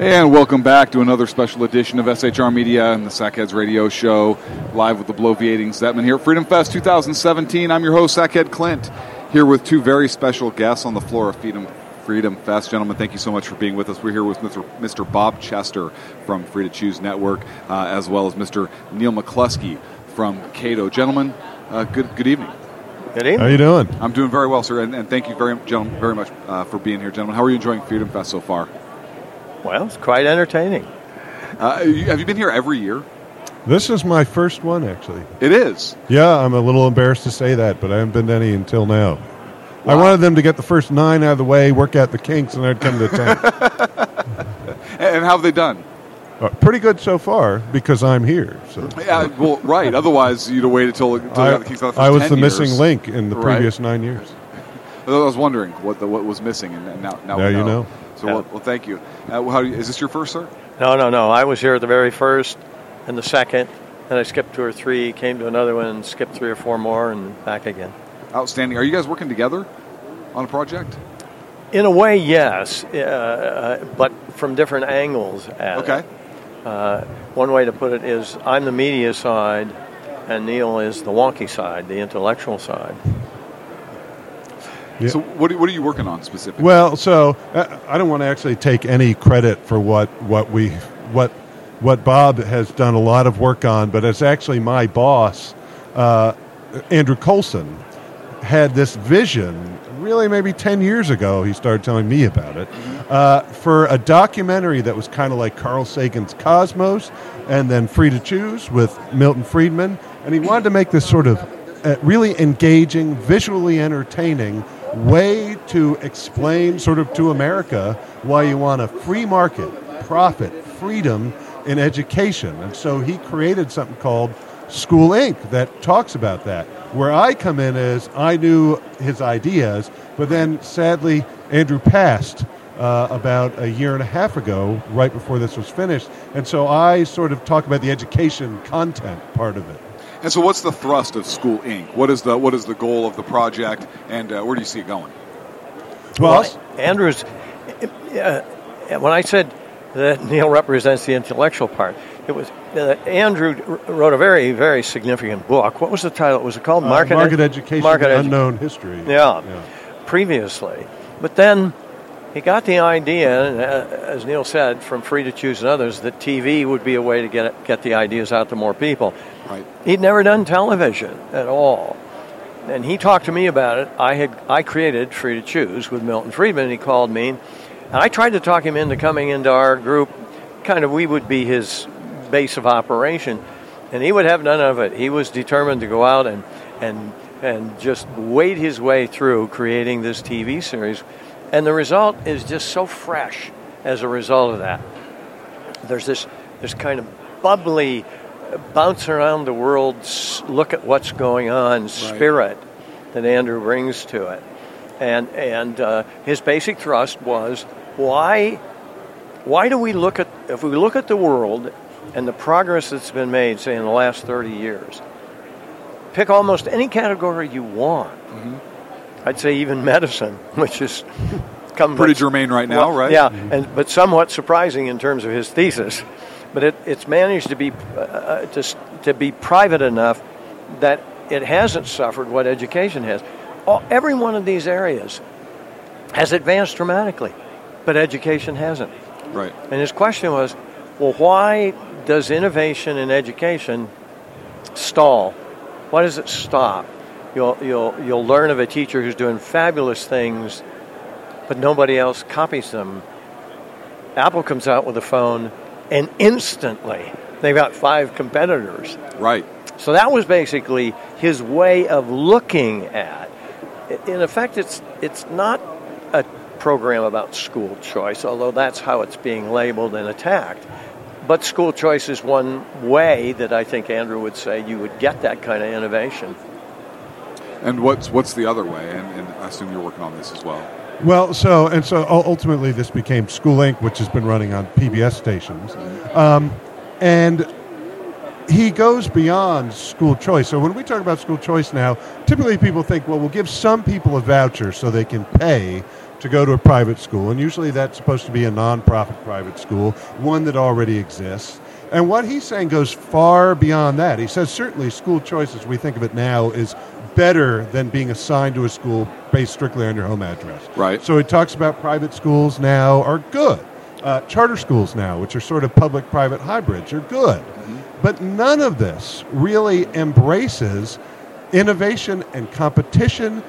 And welcome back to another special edition of SHR Media and the Sackheads Radio Show, live with the bloviating Zetman here at Freedom Fest 2017. I'm your host, Sackhead Clint, here with two very special guests on the floor of Freedom, Freedom Fest. Gentlemen, thank you so much for being with us. We're here with Mr. Mr. Bob Chitester from Free to Choose Network, uh, as well as Mr. Neal McCluskey from Cato. Gentlemen, uh, good, good evening. Good evening. How are you doing? I'm doing very well, sir, and, and thank you very, gentlemen, very much uh, for being here, gentlemen. How are you enjoying Freedom Fest so far? Well, it's quite entertaining. Uh, have you been here every year? This is my first one, actually. It is. Yeah, I'm a little embarrassed to say that, but I haven't been to any until now. Wow. I wanted them to get the first nine out of the way, work out the kinks, and I'd come to ten. and how have they done? Uh, pretty good so far because I'm here. So yeah, well, right. Otherwise, you'd have waited until, until I, the kinks out I was the years. missing link in the right. previous nine years. I was wondering what the, what was missing, and now now, now we know. you know. So yeah. well, well, thank you. Uh, how you, is this your first, sir? No, no, no. I was here at the very first and the second, and I skipped two or three, came to another one, and skipped three or four more, and back again. Outstanding. Are you guys working together on a project? In a way, yes, uh, but from different angles. okay. Uh, one way to put it is I'm the media side, and Neal is the wonky side, the intellectual side. Yeah. So what, what are you working on specifically? Well, so uh, I don't want to actually take any credit for what, what we what what Bob has done a lot of work on, but it's actually my boss, uh, Andrew Coulson, had this vision. Really, maybe ten years ago, he started telling me about it uh, for a documentary that was kind of like Carl Sagan's Cosmos, and then Free to Choose with Milton Friedman, and he wanted to make this sort of uh, really engaging, visually entertaining way to explain sort of to America why you want a free market, profit, freedom in education. And so he created something called School Inc. that talks about that. Where I come in is I knew his ideas, but then sadly Andrew passed uh, about a year and a half ago, right before this was finished. And so I sort of talk about the education content part of it. And so, what's the thrust of School Inc? What is the what is the goal of the project, and uh, where do you see it going? Well, well Andrews, uh, when I said that Neal represents the intellectual part, it was uh, Andrew wrote a very very significant book. What was the title? Was it called Market, Market Ed- Education Market Unknown Edu- History? Yeah, yeah, previously, but then he got the idea, uh, as Neal said, from Free to Choose and others, that TV would be a way to get get the ideas out to more people. Right. He'd never done television at all, and he talked to me about it. I had I created Free to Choose with Milton Friedman, and he called me, and I tried to talk him into coming into our group. Kind of, we would be his base of operation, and he would have none of it. He was determined to go out and and and just wade his way through creating this TV series and the result is just so fresh as a result of that. There's this, this kind of bubbly, bounce around the world, look at what's going on spirit that Andrew brings to it. And, and uh, his basic thrust was why, why do we look at, if we look at the world and the progress that's been made, say, in the last 30 years, pick almost any category you want. Mm-hmm I'd say even medicine, which is come pretty germane right now, well, right? Yeah, mm-hmm. and but somewhat surprising in terms of his thesis. But it, it's managed to be uh, to, to be private enough that it hasn't suffered what education has. All, every one of these areas has advanced dramatically, but education hasn't. Right. And his question was, well, why does innovation in education stall? Why does it stop? You'll, you'll, you'll learn of a teacher who's doing fabulous things, but nobody else copies them. Apple comes out with a phone, and instantly they've got five competitors. Right. So that was basically his way of looking at. In effect, it's it's not a program about school choice, although that's how it's being labeled and attacked. But school choice is one way that I think Andrew would say you would get that kind of innovation. And what's what's the other way? And, and I assume you're working on this as well. Well, so and so ultimately, this became School Inc., which has been running on PBS stations, um, and he goes beyond school choice. So when we talk about school choice now, typically people think, well, we'll give some people a voucher so they can pay to go to a private school, and usually that's supposed to be a nonprofit private school, one that already exists. And what he's saying goes far beyond that. He says certainly school choice, as we think of it now, is better than being assigned to a school based strictly on your home address. Right. So it talks about private schools now are good. Uh, charter schools now, which are sort of public private hybrids, are good. But none of this really embraces innovation and competition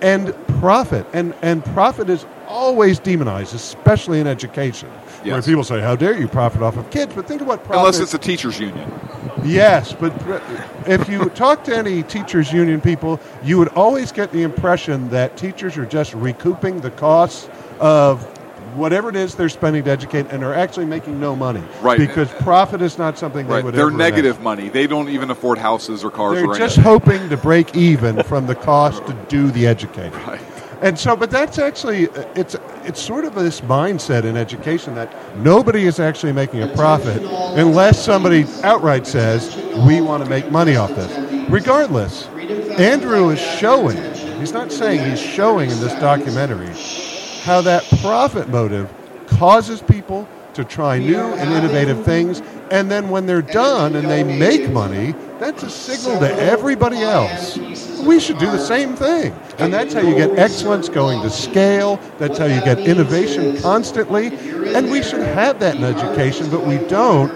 and profit. And, and profit is always demonized, especially in education. Where people say, How dare you profit off of kids? But think of what profit Unless it's a teachers union. Yes, but if you talk to any teachers union people, you would always get the impression that teachers are just recouping the costs of whatever it is they're spending to educate and are actually making no money. Right. Because profit is not something they would They're ever negative have. money. They don't even afford houses or cars They're or just hoping to break even from the cost to do the educating. Right. And so, but that's actually uh, it's it's sort of this mindset in education that nobody is actually making a profit unless somebody outright says we want to make money off this. Regardless, Andrew is showing. He's not saying he's showing in this documentary how that profit motive causes people to try new and innovative things, and then when they're done and they make money, that's a signal to everybody else. We should do the same thing. And that's how you get excellence going to scale. That's how you get innovation constantly. And we should have that in education, but we don't,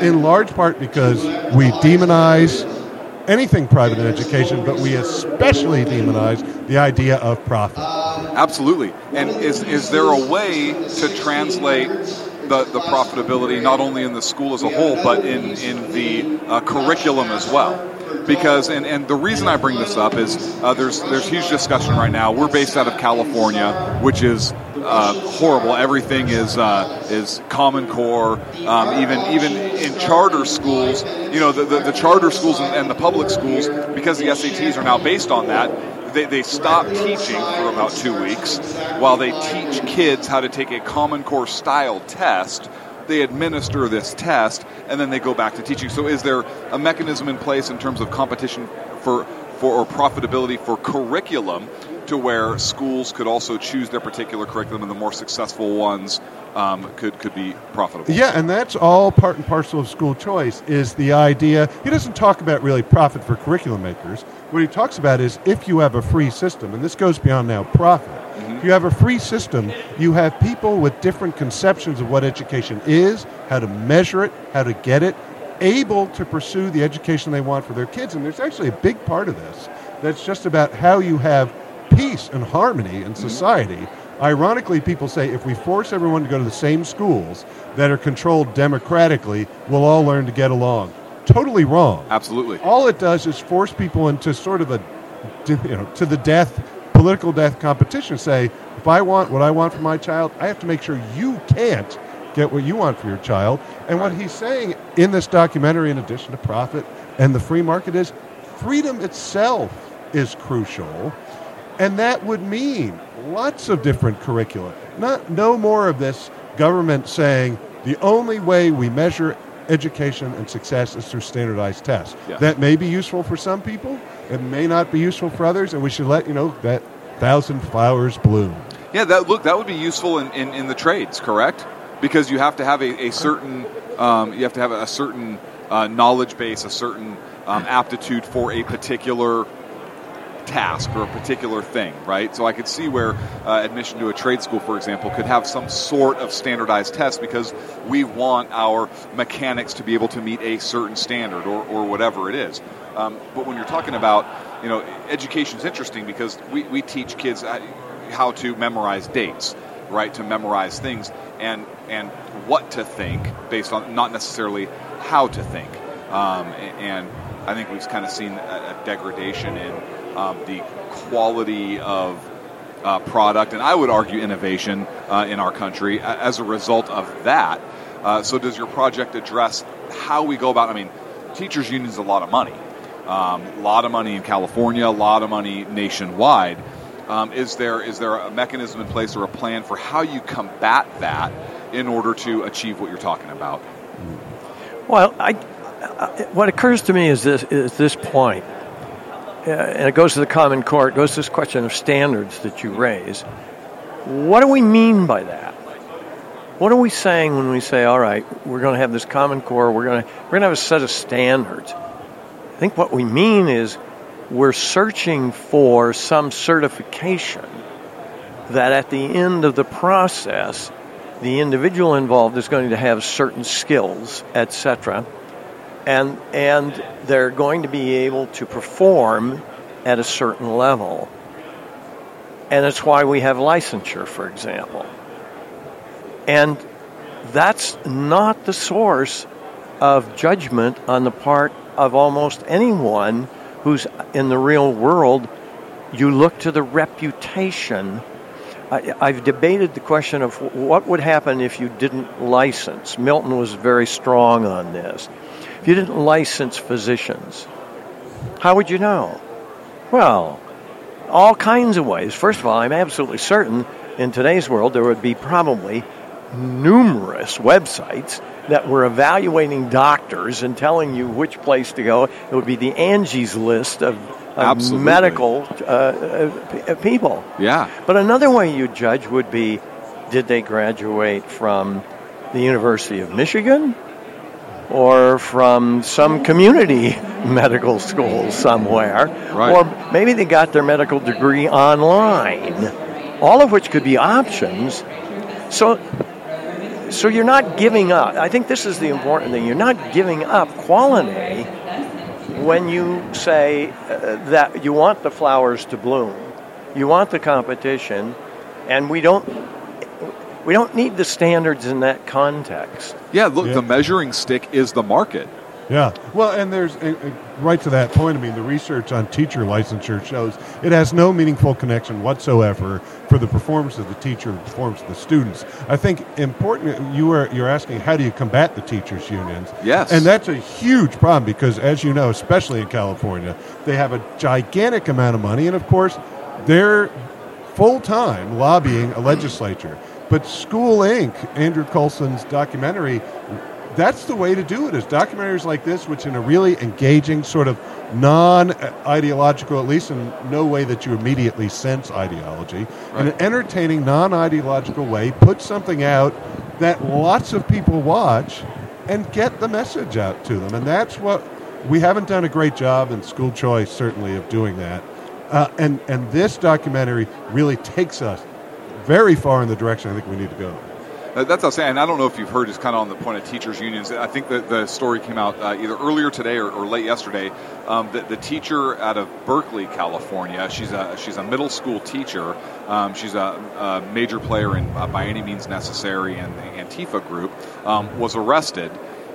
in large part because we demonize anything private in education, but we especially demonize the idea of profit. Absolutely. And is is there a way to translate the, the profitability not only in the school as a whole, but in in the uh, curriculum as well? Because and, and the reason I bring this up is uh, there's there's huge discussion right now. We're based out of California, which is uh, horrible. Everything is uh, is Common Core. Um, even even in charter schools, you know the, the, the charter schools and, and the public schools, because the SATs are now based on that, they, they stop teaching for about two weeks while they teach kids how to take a Common Core style test. They administer this test and then they go back to teaching. So, is there a mechanism in place in terms of competition for, for or profitability for curriculum to where schools could also choose their particular curriculum and the more successful ones um, could, could be profitable? Yeah, and that's all part and parcel of school choice is the idea. He doesn't talk about really profit for curriculum makers. What he talks about is if you have a free system, and this goes beyond now profit. If you have a free system, you have people with different conceptions of what education is, how to measure it, how to get it, able to pursue the education they want for their kids. And there's actually a big part of this that's just about how you have peace and harmony in mm-hmm. society. Ironically, people say if we force everyone to go to the same schools that are controlled democratically, we'll all learn to get along. Totally wrong. Absolutely. All it does is force people into sort of a, you know, to the death, political death competition. Say, if I want what I want for my child, I have to make sure you can't get what you want for your child. And what he's saying in this documentary, in addition to profit and the free market, is freedom itself is crucial. And that would mean lots of different curricula. Not no more of this government saying the only way we measure education and success is through standardized tests. Yeah. That may be useful for some people. It may not be useful for others, and we should let you know that thousand flowers bloom. Yeah, that look that would be useful in, in, in the trades, correct? Because you have to have a, a certain um, you have to have a certain uh, knowledge base, a certain um, aptitude for a particular task or a particular thing, right? So I could see where uh, admission to a trade school, for example, could have some sort of standardized test because we want our mechanics to be able to meet a certain standard or, or whatever it is. Um, but when you're talking about, you know, education is interesting because we, we teach kids uh, how to memorize dates, right? To memorize things and and what to think based on not necessarily how to think. Um, and I think we've kind of seen a, a degradation in um, the quality of uh, product, and I would argue innovation uh, in our country as a result of that. Uh, so, does your project address how we go about? I mean, teachers' unions a lot of money, um, a lot of money in California, a lot of money nationwide. Um, is there is there a mechanism in place or a plan for how you combat that in order to achieve what you're talking about? Well, I, I, what occurs to me is this is this point, Uh, and it goes to the Common Core. It goes to this question of standards that you raise. What do we mean by that? What are we saying when we say, "All right, we're going to have this Common Core. We're going to we're going to have a set of standards"? I think what we mean is we're searching for some certification that at the end of the process, the individual involved is going to have certain skills, etc., and and they're going to be able to perform at a certain level. And that's why we have licensure, for example. And that's not the source of judgment on the part of almost anyone who's in the real world, you look to the reputation. I, have debated the question of what would happen if you didn't license. Milton was very strong on this. If you didn't license physicians, how would you know? Well, all kinds of ways. First of all, I'm absolutely certain in today's world there would be probably numerous websites that were evaluating doctors and telling you which place to go. It would be the Angie's list of, of medical uh, uh, people. Yeah. But another way you judge would be did they graduate from the University of Michigan or from some community medical school somewhere? Right. Or maybe they got their medical degree online, all of which could be options. So so you're not giving up. I think this is the important thing. You're not giving up quality when you say uh, that you want the flowers to bloom. You want the competition, and we don't we don't need the standards in that context. Yeah, look, yeah. the measuring stick is the market. Yeah. Well, and there's right to that point. I mean, the research on teacher licensure shows it has no meaningful connection whatsoever for the performance of the teacher and the performance of the students. I think important. You are you're asking how do you combat the teachers unions? Yes. And that's a huge problem because, as you know, especially in California, they have a gigantic amount of money, and of course, they're full time lobbying a legislature. But School Inc., Andrew Coulson's documentary, that's the way to do it is documentaries like this which in a really engaging sort of non-ideological at least in no way that you immediately sense ideology right. in an entertaining non-ideological way put something out that lots of people watch and get the message out to them and that's what we haven't done a great job in school choice certainly of doing that uh, and and this documentary really takes us very far in the direction I think we need to go. That's what I'm saying. I don't know if you've heard, just kind of on the point of teachers' unions. I think that the story came out uh, either earlier today or, or late yesterday. Um, the, the, teacher out of Berkeley, California, she's a she's a middle school teacher. Um, she's a, a, major player in uh, By Any Means Necessary and the Antifa group. Um, was arrested.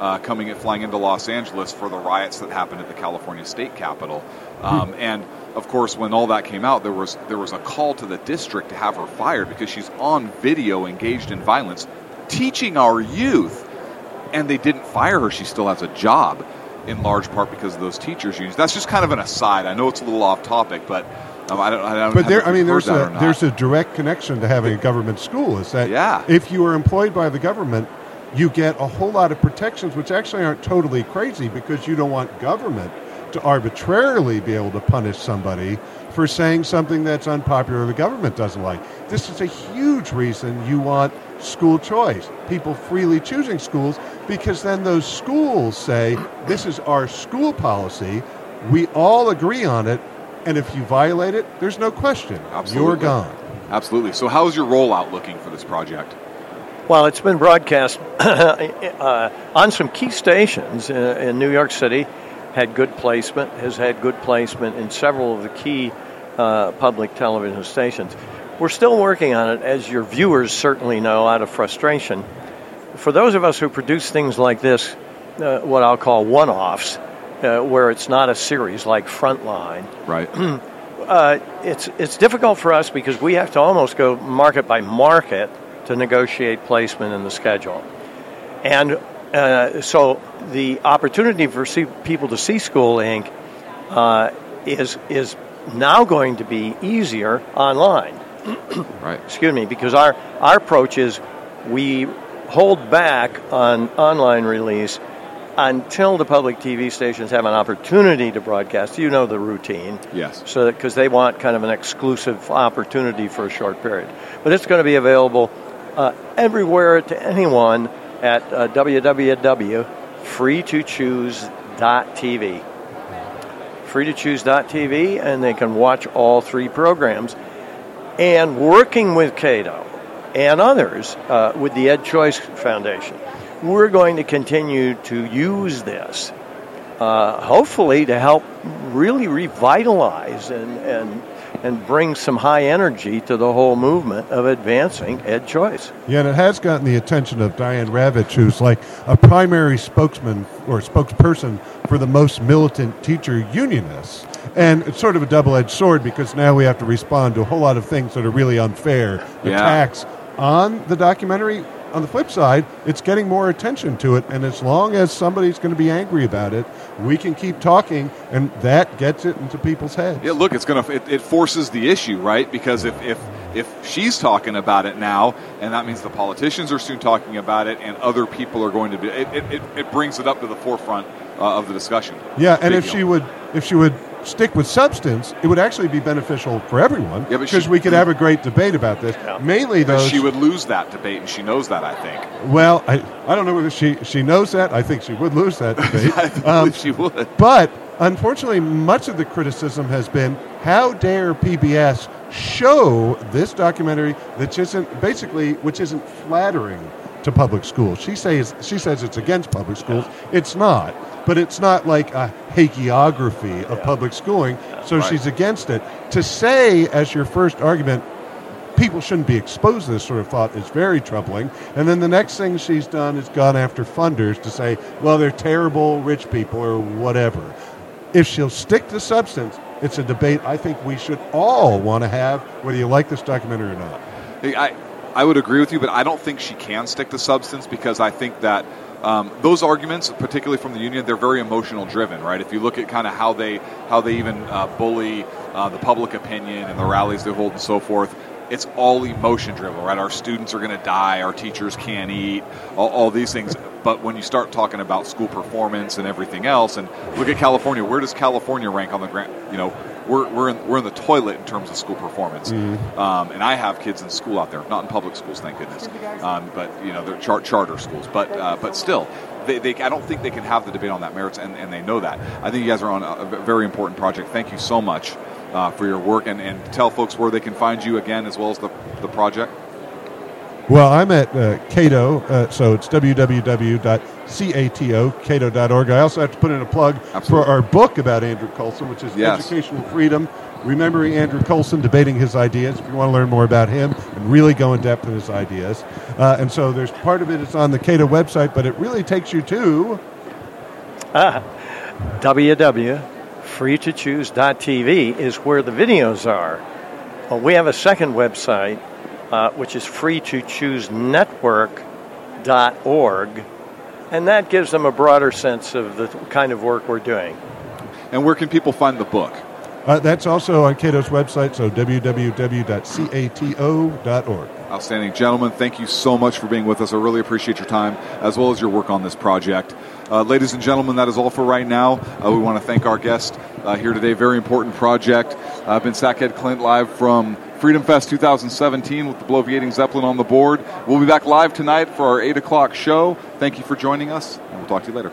Uh, coming flying into Los Angeles for the riots that happened at the California state capitol, um, hmm. and of course, when all that came out, there was there was a call to the district to have her fired because she's on video engaged in violence, teaching our youth, and they didn't fire her. She still has a job, in large part because of those teachers' unions. That's just kind of an aside. I know it's a little off topic, but um, I don't. I don't but there, I mean, there's a there's a direct connection to having a government school. Is that yeah. if you are employed by the government, you get a whole lot of protections, which actually aren't totally crazy because you don't want government to arbitrarily be able to punish somebody for saying something that's unpopular the government doesn't like. This is a huge reason you want school choice, people freely choosing schools, because then those schools say, this is our school policy, we all agree on it, and if you violate it, there's no question. Absolutely. You're gone. Absolutely. So, how's your rollout looking for this project? Well, it's been broadcast uh, on some key stations in, in New York City had good placement, has had good placement in several of the key uh, public television stations. We're still working on it, as your viewers certainly know, out of frustration. For those of us who produce things like this, uh, what I'll call one-offs, uh, where it's not a series like Frontline. Right. Uh, it's it's difficult for us because we have to almost go market by market to negotiate placement in the schedule, and uh, so the opportunity for see, people to see School Inc. Uh, is is now going to be easier online. right. Excuse me, because our our approach is we hold back on online release until the public TV stations have an opportunity to broadcast. You know the routine. Yes. So because they want kind of an exclusive opportunity for a short period, but it's going to be available uh, everywhere to anyone at uh, www.freetochoose.tv. Freetochoose.tv, and they can watch all three programs. And working with Cato and others uh, with the Ed Choice Foundation, we're going to continue to use this, uh, hopefully, to help really revitalize and, and and bring some high energy to the whole movement of advancing ed choice. Yeah, and it has gotten the attention of Diane Ravitch, who's like a primary spokesman or spokesperson for the most militant teacher unionists. And it's sort of a double edged sword because now we have to respond to a whole lot of things that are really unfair Yeah. attacks on the documentary. On the flip side, it's getting more attention to it, and as long as somebody's going to be angry about it, we can keep talking, and that gets it into people's heads. Yeah, look, it's gonna it, it forces the issue, right? Because if, if if she's talking about it now, and that means the politicians are soon talking about it, and other people are going to be, it, it, it, it brings it up to the forefront uh, of the discussion. Yeah, and if deal. she would, if she would stick with substance, it would actually be beneficial for everyone because she- we could have a great debate about this. Mainly, But though, she would lose that debate, and she knows that. I think. Well, I, I don't know whether she she knows that. I think she would lose that debate. I believe Um, she would. But unfortunately, much of the criticism has been how dare PBS show this documentary that isn't basically which isn't flattering to public schools. She says she says it's against public schools. It's not, but it's not like a hagiography of public schooling. So Right. she's against it. To say as your first argument people shouldn't be exposed to this sort of thought is very troubling. And then the next thing she's done is gone after funders to say, well, they're terrible rich people or whatever. If she'll stick to substance, it's a debate I think we should all want to have, whether you like this documentary or not. I, I would agree with you, but I don't think she can stick to substance because I think that um, those arguments, particularly from the union, they're very emotional driven, right? If you look at kind of how they how they even uh, bully uh, the public opinion and the rallies they hold and so forth, it's all emotion driven, right? Our students are going to die, our teachers can't eat, all, all these things. But when you start talking about school performance and everything else, and look at California, where does California rank on the grant? You know, we're we're in, we're in the toilet in terms of school performance. Um, and I have kids in school out there, not in public schools, thank goodness. Um, but you know, they're char- charter schools. But uh, but still, they, they I don't think they can have the debate on that merits, and, and they know that. I think you guys are on a, a very important project. Thank you so much uh, for your work, and, and tell folks where they can find you again, as well as the the project. Well, I'm at uh, Cato, uh, so it's www.cato, cato.org. I also have to put in a plug Absolutely. for our book about Andrew Coulson, which is Yes. Educational Freedom, Remembering Andrew Coulson, Debating His Ideas, if you want to learn more about him and really go in depth in his ideas. Uh, and so there's part of it is on the Cato website, but it really takes you to... www.freetochoose.tv is where the videos are. Well, we have a second website, uh, which is freetochoosenetwork.org, and that gives them a broader sense of the kind of work we're doing. And where can people find the book? Uh, that's also on Cato's website, so www.cato.org. Outstanding. Gentlemen, thank you so much for being with us. I really appreciate your time as well as your work on this project. Uh, ladies and gentlemen, that is all for right now. Uh, we want to thank our guest uh, here today. Very important project. Uh, I've been Sackhead Clint live from Freedom Fest 2017 with the Bloviating Zeppelin on the board. We'll be back live tonight for our 8 o'clock show. Thank you for joining us, and we'll talk to you later.